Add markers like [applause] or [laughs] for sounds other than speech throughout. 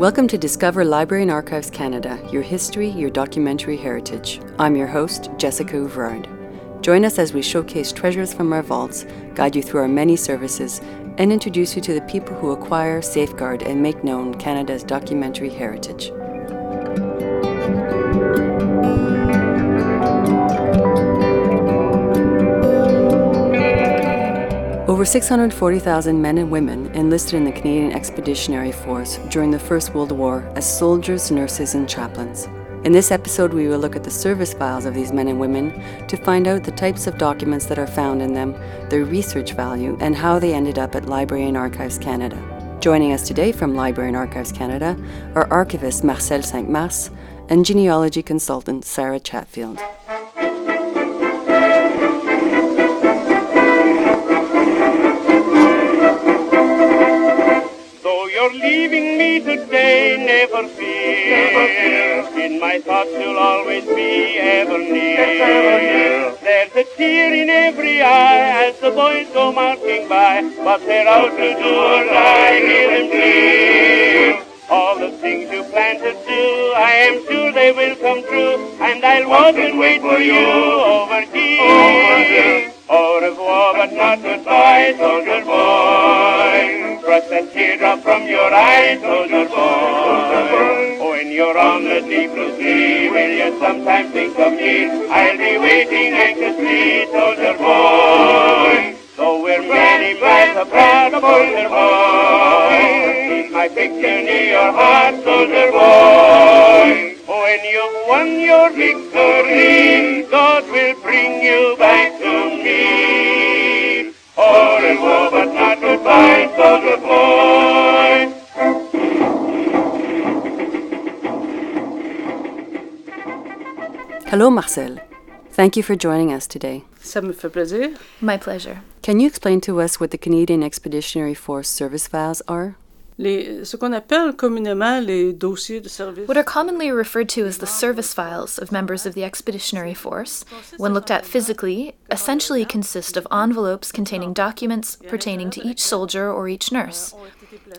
Welcome to Discover Library and Archives Canada, your history, your documentary heritage. I'm your host, Jessica Ouvrard. Join us as we showcase treasures from our vaults, guide you through our many services, and introduce you to the people who acquire, safeguard, and make known Canada's documentary heritage. Over 640,000 men and women enlisted in the Canadian Expeditionary Force during the First World War as soldiers, nurses, and chaplains. In this episode, we will look at the service files of these men and women to find out the types of documents that are found in them, their research value, and how they ended up at Library and Archives Canada. Joining us today from Library and Archives Canada are archivist Marcel Cinq-Mars and genealogy consultant Sarah Chatfield. You're leaving me today, never fear. In my thoughts you'll always be ever near. There's a tear in every eye as the boys go marching by. But they're out to do or die, hear them clear. All the things you plan to do, I am sure they will come true. And I'll walk and wait for you over here. Au revoir, but not goodbye, soldier boy. Brush that teardrop from your eye, soldier boy. When you're on the deep blue sea, will you sometimes think of me? I'll be waiting anxiously, soldier boy. Though we're many miles apart, soldier boy. Keep my picture near your heart, soldier boy. When you've won your victory, God will bring you back to me. Au revoir, but not goodbye, soldier boy. Hello, Marcel. Thank you for joining us today. Ça me fait plaisir. My pleasure. Can you explain to us what the Canadian Expeditionary Force service files are? Les, ce qu'on appelle communément les dossiers de service. What are commonly referred to as the service files of members of the Expeditionary Force, when looked at physically, essentially consist of envelopes containing documents pertaining to each soldier or each nurse.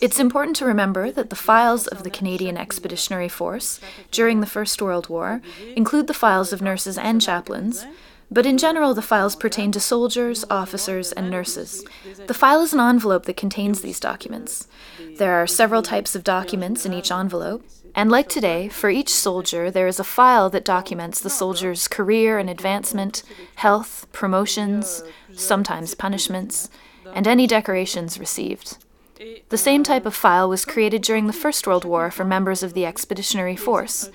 It's important to remember that the files of the Canadian Expeditionary Force during the First World War include the files of nurses and chaplains, but in general, the files pertain to soldiers, officers, and nurses. The file is an envelope that contains these documents. There are several types of documents in each envelope, and like today, for each soldier, there is a file that documents the soldier's career and advancement, health, promotions, sometimes punishments, and any decorations received. The same type of file was created during the First World War for members of the Expeditionary Force.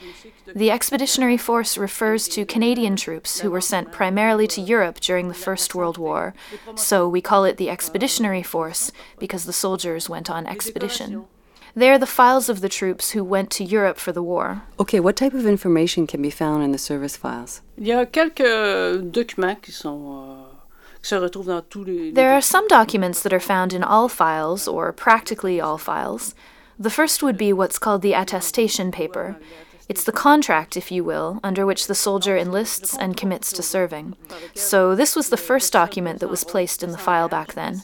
The Expeditionary Force refers to Canadian troops who were sent primarily to Europe during the First World War, so we call it the Expeditionary Force because the soldiers went on expedition. They are the files of the troops who went to Europe for the war. Okay, what type of information can be found in the service files? Il y a quelques documents qui sont euh, There are some documents that are found in all files, or practically all files. The first would be what's called the attestation paper. It's the contract, if you will, under which the soldier enlists and commits to serving. So, this was the first document that was placed in the file back then.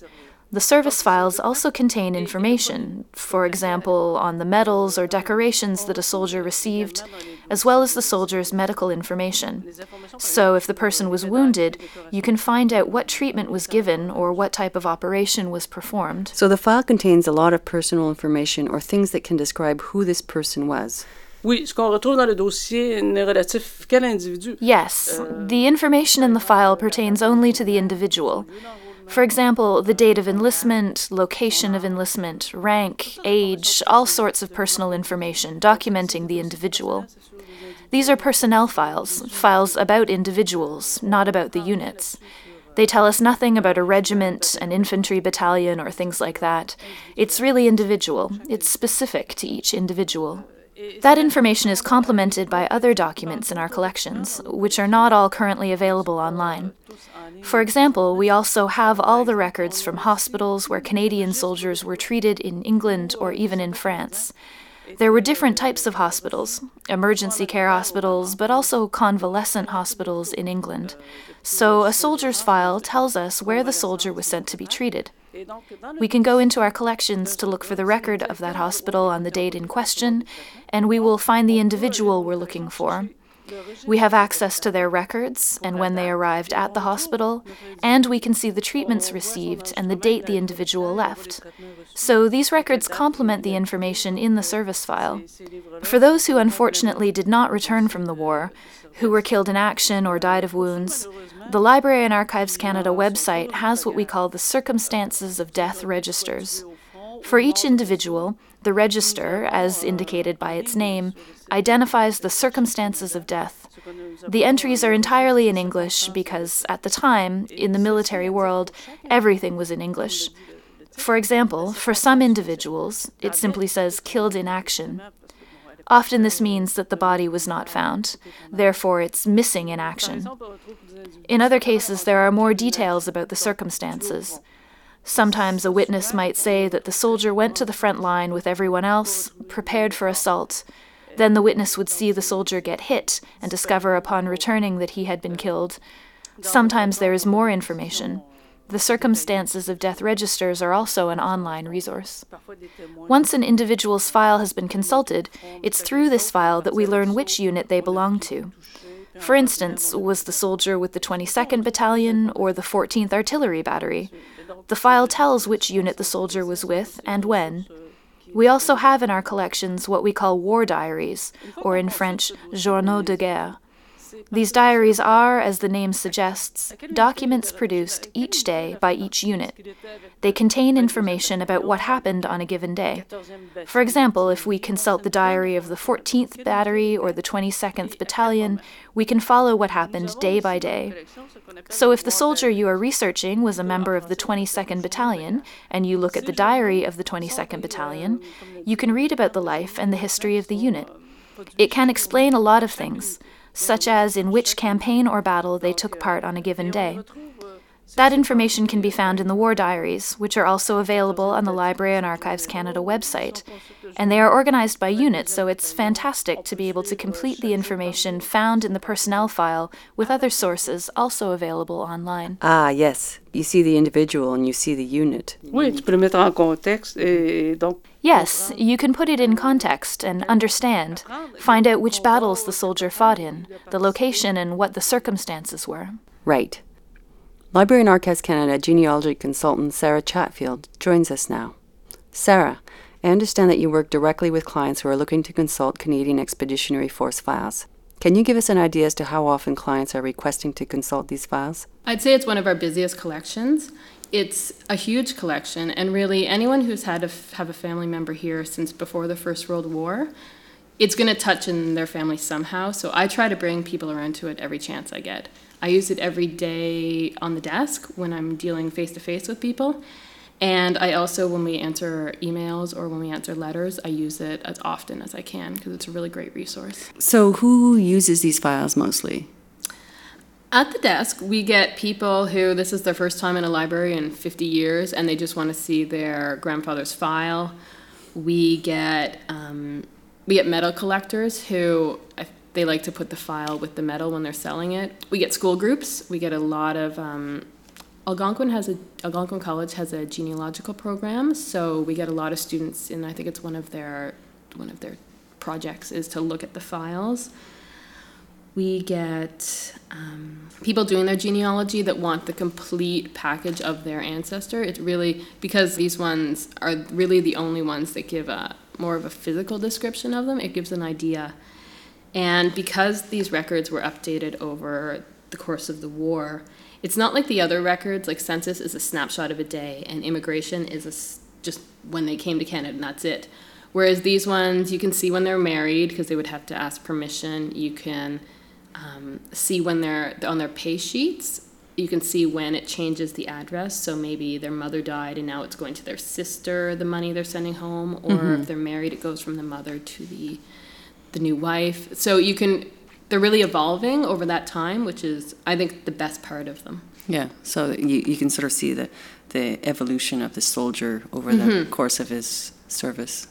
The service files also contain information, for example, on the medals or decorations that a soldier received, as well as the soldier's medical information. So, if the person was wounded, you can find out what treatment was given or what type of operation was performed. So the file contains a lot of personal information or things that can describe who this person was. Oui, ce qu'on retrouve dans le dossier n'est relatif qu'à l'individu. Yes, euh, the information in the file pertains only to the individual. For example, the date of enlistment, location of enlistment, rank, age, all sorts of personal information documenting the individual. These are personnel files, files about individuals, not about the units. They tell us nothing about a regiment, an infantry battalion, or things like that. It's really individual, it's specific to each individual. That information is complemented by other documents in our collections, which are not all currently available online. For example, we also have all the records from hospitals where Canadian soldiers were treated in England or even in France. There were different types of hospitals emergency care hospitals, but also convalescent hospitals in England. So a soldier's file tells us where the soldier was sent to be treated. We can go into our collections to look for the record of that hospital on the date in question, and we will find the individual we're looking for. We have access to their records and when they arrived at the hospital, and we can see the treatments received and the date the individual left. So these records complement the information in the service file. For those who unfortunately did not return from the war, who were killed in action or died of wounds, the Library and Archives Canada website has what we call the Circumstances of Death registers. For each individual, the register, as indicated by its name, identifies the circumstances of death. The entries are entirely in English because, at the time, in the military world, everything was in English. For example, for some individuals, it simply says killed in action. Often this means that the body was not found, therefore, it's missing in action. In other cases, there are more details about the circumstances. Sometimes a witness might say that the soldier went to the front line with everyone else, prepared for assault. Then the witness would see the soldier get hit and discover upon returning that he had been killed. Sometimes there is more information. The circumstances of death registers are also an online resource. Once an individual's file has been consulted, it's through this file that we learn which unit they belong to. For instance, was the soldier with the 22nd Battalion or the 14th Artillery Battery? The file tells which unit the soldier was with and when. We also have in our collections what we call war diaries, or in French, journaux de guerre. These diaries are, as the name suggests, documents produced each day by each unit. They contain information about what happened on a given day. For example, if we consult the diary of the 14th Battery or the 22nd Battalion, we can follow what happened day by day. So if the soldier you are researching was a member of the 22nd Battalion, and you look at the diary of the 22nd Battalion, you can read about the life and the history of the unit. It can explain a lot of things such as in which campaign or battle they took part on a given day. That information can be found in the war diaries, which are also available on the Library and Archives Canada website. And they are organized by unit, so it's fantastic to be able to complete the information found in the personnel file with other sources also available online. Ah, yes. You see the individual and you see the unit. Oui, tu peux le mettre en contexte et donc Yes, you can put it in context and understand, find out which battles the soldier fought in, the location, and what the circumstances were. Right. Library and Archives Canada genealogy consultant Sarah Chatfield joins us now. Sarah, I understand that you work directly with clients who are looking to consult Canadian Expeditionary Force files. Can you give us an idea as to how often clients are requesting to consult these files? I'd say it's one of our busiest collections. It's a huge collection, and really anyone who's had a, have a family member here since before the First World War, it's going to touch in their family somehow. So I try to bring people around to it every chance I get. I use it every day on the desk when I'm dealing face to face with people. And I also, when we answer emails or when we answer letters, I use it as often as I can because it's a really great resource. So, who uses these files mostly? At the desk, we get people who this is their first time in a library in 50 years and they just want to see their grandfather's file. We get um, we get medal collectors who they like to put the file with the medal when they're selling it. We get school groups. We get a lot of um, Algonquin has a Algonquin College has a genealogical program, so we get a lot of students, and I think it's one of their one of their projects is to look at the files. We get um, people doing their genealogy that want the complete package of their ancestor. It's really because these ones are really the only ones that give a more of a physical description of them. It gives an idea, and because these records were updated over the course of the war, it's not like the other records. Like census is a snapshot of a day, and immigration is a, just when they came to Canada, and that's it. Whereas these ones, you can see when they're married because they would have to ask permission. You can um, see when they're on their pay sheets. You can see when it changes the address. So maybe their mother died and now it's going to their sister, the money they're sending home, or mm-hmm. if they're married, it goes from the mother to the the new wife. So you can they're really evolving over that time, which is I think the best part of them. Yeah, so you, you can sort of see the the evolution of the soldier over mm-hmm. the course of his service.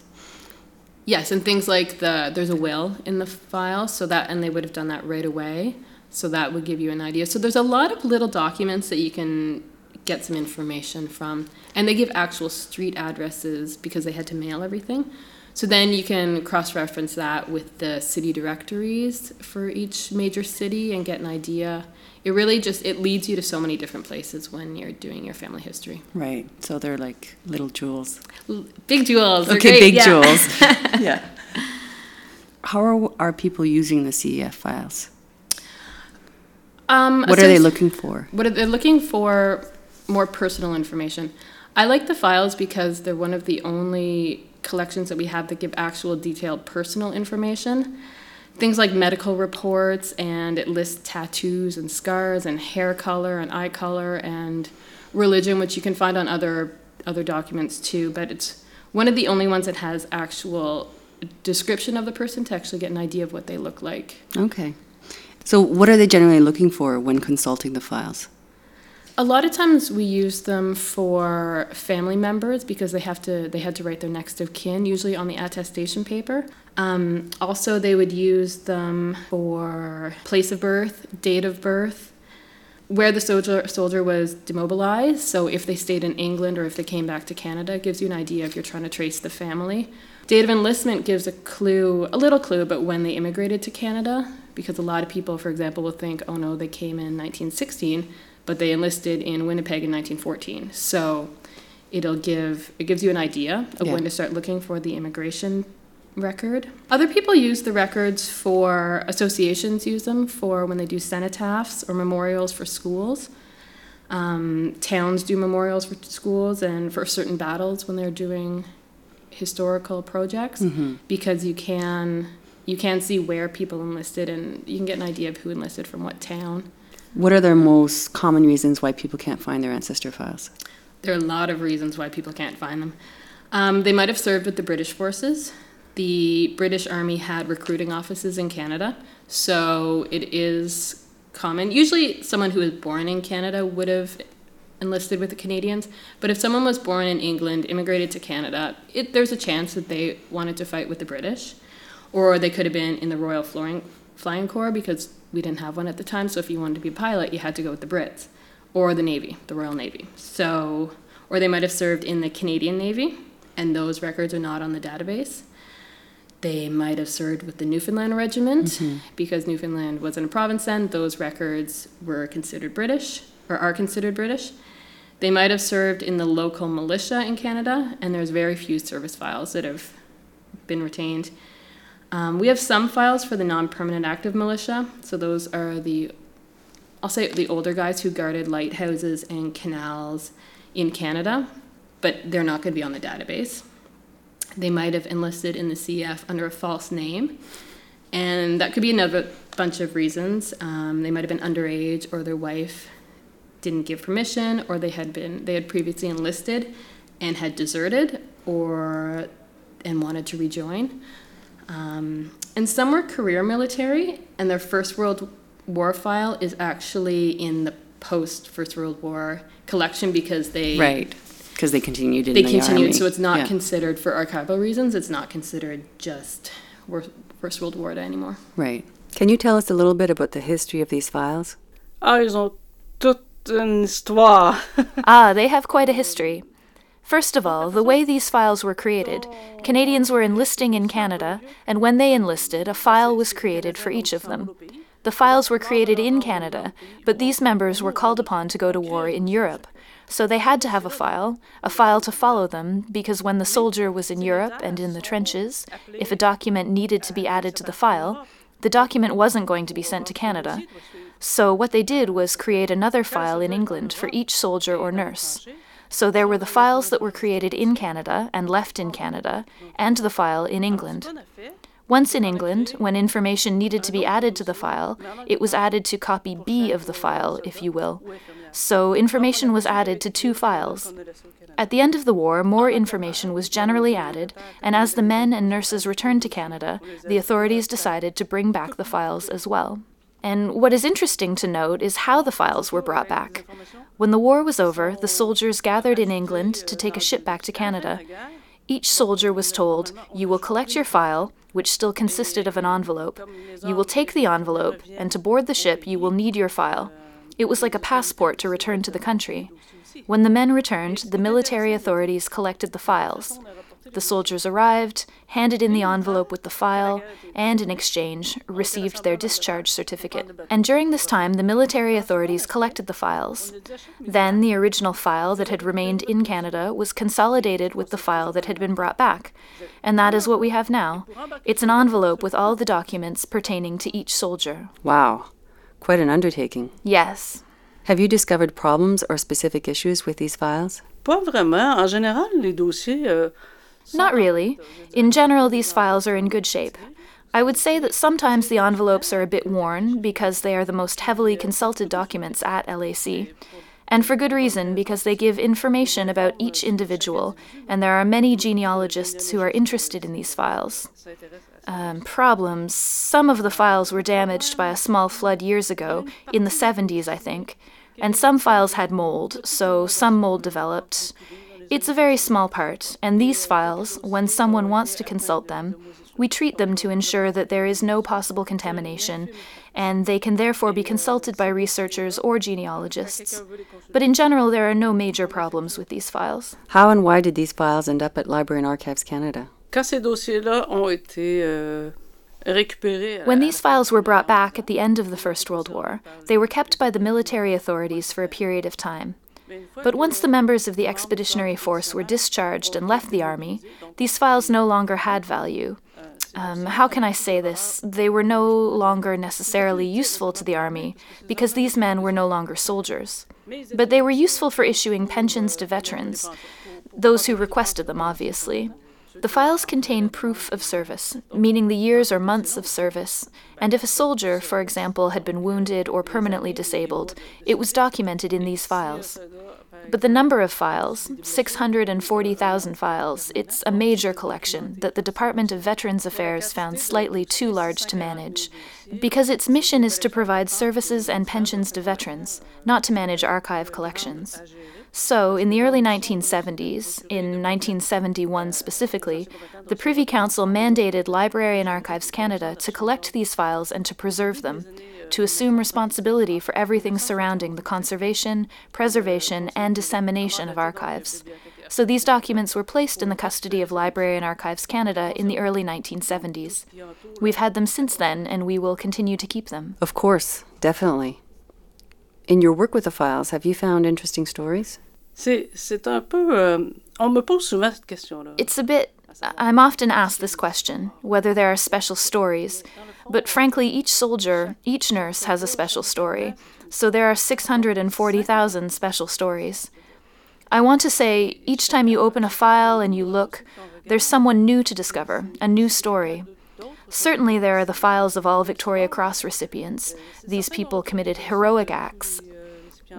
Yes, and things like the there's a will in the file, so that and they would have done that right away. So that would give you an idea. So there's a lot of little documents that you can get some information from. And they give actual street addresses because they had to mail everything. So then you can cross reference that with the city directories for each major city and get an idea. It really just it leads you to so many different places when you're doing your family history. Right. So they're like little jewels. L- Big jewels. Okay, great, big yeah. jewels. [laughs] yeah. How are, are people using the CEF files? Um, What are they looking for? What are they looking for? More personal information. I like the files because they're one of the only collections that we have that give actual detailed personal information. Things like medical reports, and it lists tattoos and scars, and hair color and eye color, and religion, which you can find on other other documents too. But it's one of the only ones that has actual description of the person to actually get an idea of what they look like. Okay. So what are they generally looking for when consulting the files? A lot of times we use them for family members because they have to they had to write their next of kin, usually on the attestation paper. Um, also, they would use them for place of birth, date of birth, where the soldier soldier was demobilized. So if they stayed in England or if they came back to Canada, it gives you an idea if you're trying to trace the family. Date of enlistment gives a clue, a little clue, but when they immigrated to Canada, because a lot of people, for example, will think, oh no, they came in 1916, but they enlisted in Winnipeg in 1914. So it'll give it gives you an idea of Yeah. when to start looking for the immigration record. Other people use the records for associations use them for when they do cenotaphs or memorials for schools. Um, towns do memorials for schools and for certain battles when they're doing historical projects because you can you can see where people enlisted and you can get an idea of who enlisted from what town. What are the most common reasons why people can't find their ancestor files? There are a lot of reasons why people can't find them. Um, they might have served with the British forces. The British Army had recruiting offices in Canada, so it is common. Usually, someone who was born in Canada would have enlisted with the Canadians, but if someone was born in England, immigrated to Canada, it, there's a chance that they wanted to fight with the British, or they could have been in the Royal Flying, Flying Corps because we didn't have one at the time. So if you wanted to be a pilot, you had to go with the Brits or the Navy, the Royal Navy. So, or they might have served in the Canadian Navy, and those records are not on the database. They might have served with the Newfoundland Regiment because Newfoundland wasn't a province then. Those records were considered British or are considered British. They might have served in the local militia in Canada, and there's very few service files that have been retained. Um, we have some files for the non-permanent active militia. So those are the, I'll say the older guys who guarded lighthouses and canals in Canada, but they're not going to be on the database. They might have enlisted in the CF under a false name, and that could be another bunch of reasons. Um, they might have been underage, or their wife didn't give permission, or they had been they had previously enlisted and had deserted, or and wanted to rejoin. Um, and some were career military, and their First World War file is actually in the post First World War collection because they Right. Because they continued in they the continued. army. So it's not Yeah. considered for archival reasons. It's not considered just First World War anymore. Right. Can you tell us a little bit about the history of these files? Ah, ils ont toute une histoire. [laughs] Ah, they have quite a history. First of all, the way these files were created Canadians were enlisting in Canada, and when they enlisted, a file was created for each of them. The files were created in Canada, but these members were called upon to go to war in Europe. So they had to have a file, a file to follow them, because when the soldier was in Europe and in the trenches, if a document needed to be added to the file, the document wasn't going to be sent to Canada. So what they did was create another file in England for each soldier or nurse. So there were the files that were created in Canada and left in Canada, and the file in England. Once in England, when information needed to be added to the file, it was added to copy B of the file, if you will. So information was added to two files. At the end of the war, more information was generally added, and as the men and nurses returned to Canada, the authorities decided to bring back the files as well. And what is interesting to note is how the files were brought back. When the war was over, the soldiers gathered in England to take a ship back to Canada. Each soldier was told, You will collect your file, which still consisted of an envelope. You will take the envelope, and to board the ship, you will need your file. It was like a passport to return to the country. When the men returned, the military authorities collected the files. The soldiers arrived, handed in the envelope with the file, and in exchange, received their discharge certificate. And during this time, the military authorities collected the files. Then, the original file that had remained in Canada was consolidated with the file that had been brought back. And that is what we have now. It's an envelope with all the documents pertaining to each soldier. Wow, quite an undertaking. Yes. Have you discovered problems or specific issues with these files? Pas vraiment. En général, les dossiers. euh, Not really. In general, these files are in good shape. I would say that sometimes the envelopes are a bit worn because they are the most heavily consulted documents at LAC. And for good reason, because they give information about each individual, and there are many genealogists who are interested in these files. Um, problems. Some of the files were damaged by a small flood years ago, in the 70s, I think, and some files had mold, so some mold developed. It's a very small part, and these files, when someone wants to consult them, we treat them to ensure that there is no possible contamination, and they can therefore be consulted by researchers or genealogists. But in general, there are no major problems with these files. How and why did these files end up at Library and Archives Canada? Quand ces dossiers-là ont été euh, récupérés. à- When these files were brought back at the end of the First World War, they were kept by the military authorities for a period of time. But once the members of the expeditionary force were discharged and left the army, these files no longer had value. Um, how can I say this? They were no longer necessarily useful to the army because these men were no longer soldiers. But they were useful for issuing pensions to veterans, those who requested them, obviously. The files contain proof of service, meaning the years or months of service, and if a soldier, for example, had been wounded or permanently disabled, it was documented in these files. But the number of files, 640,000 files, it's a major collection that the Department of Veterans Affairs found slightly too large to manage, because its mission is to provide services and pensions to veterans, not to manage archive collections. So, in the early 1970s, in 1971 specifically, the Privy Council mandated Library and Archives Canada to collect these files and to preserve them, to assume responsibility for everything surrounding the conservation, preservation, and dissemination of archives. So these documents were placed in the custody of Library and Archives Canada in the early 1970s. We've had them since then, and we will continue to keep them. Of course, definitely. In your work with the files, have you found interesting stories? C'est un peu. euh, on me pose souvent cette question-là. It's a bit. I'm often asked this question whether there are special stories, but frankly, each soldier, each nurse has a special story, so there are 640,000 special stories. I want to say each time you open a file and you look, there's someone new to discover, a new story. Certainly, there are the files of all Victoria Cross recipients. These people committed heroic acts.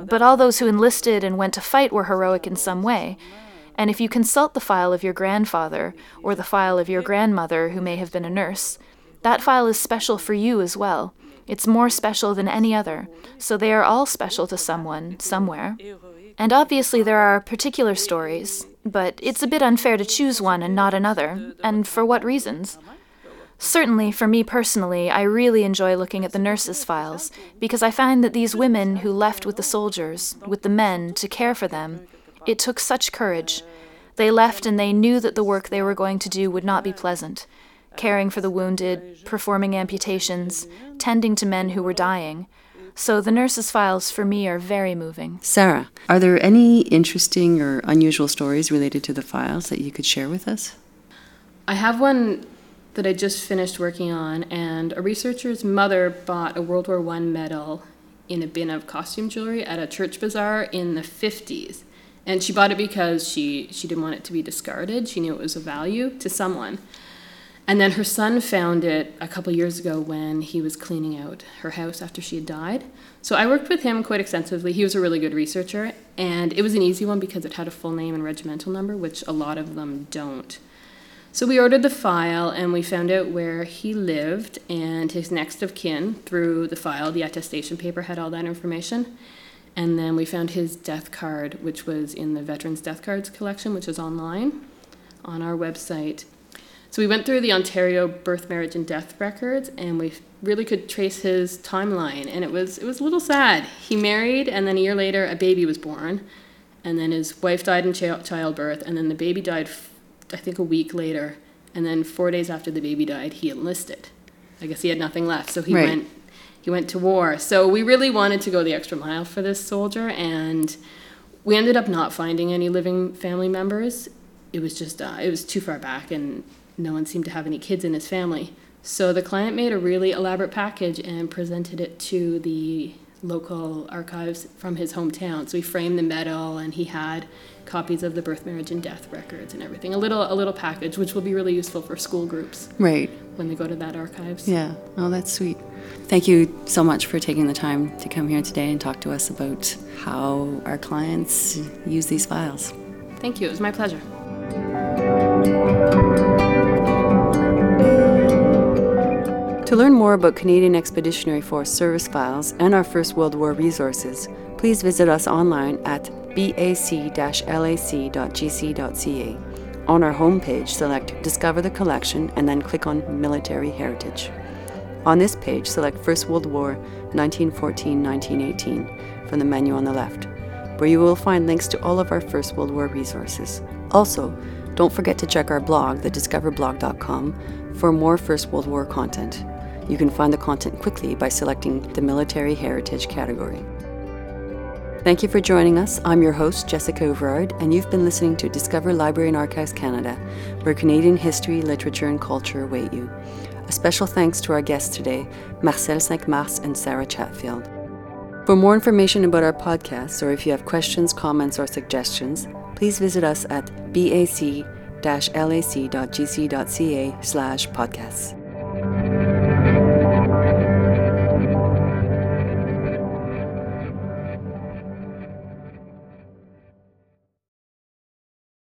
But all those who enlisted and went to fight were heroic in some way. And if you consult the file of your grandfather or the file of your grandmother who may have been a nurse, that file is special for you as well. It's more special than any other, so they are all special to someone, somewhere. And obviously, there are particular stories, but it's a bit unfair to choose one and not another, and for what reasons? Certainly, for me personally, I really enjoy looking at the nurses' files because I find that these women who left with the soldiers, with the men, to care for them, it took such courage. They left and they knew that the work they were going to do would not be pleasant caring for the wounded, performing amputations, tending to men who were dying. So the nurses' files for me are very moving. Sarah, are there any interesting or unusual stories related to the files that you could share with us? I have one that I just finished working on, and a researcher's mother bought a World War I medal in a bin of costume jewelry at a church bazaar in the 50s. And she bought it because she, she didn't want it to be discarded. She knew it was of value to someone. And then her son found it a couple years ago when he was cleaning out her house after she had died. So I worked with him quite extensively. He was a really good researcher, and it was an easy one because it had a full name and regimental number, which a lot of them don't. So we ordered the file and we found out where he lived and his next of kin through the file. The attestation paper had all that information. And then we found his death card, which was in the Veterans Death Cards collection, which is online on our website. So we went through the Ontario birth, marriage, and death records, and we really could trace his timeline. And it was it was a little sad. He married, and then a year later, a baby was born, and then his wife died in ch- childbirth, and then the baby died, I think, a week later, and then four days after the baby died, he enlisted. I guess he had nothing left, so he Right. went he went to war. So we really wanted to go the extra mile for this soldier, and we ended up not finding any living family members. It was just uh, it was too far back, and no one seemed to have any kids in his family. So the client made a really elaborate package and presented it to the local archives from his hometown. So he framed the medal, and he had copies of the birth, marriage, and death records and everything. A little a little package, which will be really useful for school groups Right. when they go to that archives. Yeah. Oh, that's sweet. Thank you so much for taking the time to come here today and talk to us about how our clients use these files. Thank you. It was my pleasure. To learn more about Canadian Expeditionary Force service files and our First World War resources, please visit us online at bac-lac.gc.ca. On our homepage, select Discover the Collection and then click on Military Heritage. On this page, select First World War 1914-1918 from the menu on the left, where you will find links to all of our First World War resources. Also, don't forget to check our blog, thediscoverblog.com, for more First World War content. You can find the content quickly by selecting the Military Heritage category. Thank you for joining us. I'm your host, Jessica Ouvrard, and you've been listening to Discover Library and Archives Canada, where Canadian history, literature, and culture await you. A special thanks to our guests today, Marcel Cinq-Mars and Sarah Chatfield. For more information about our podcasts, or if you have questions, comments, or suggestions, please visit us at bac-lac.gc.ca slash podcasts.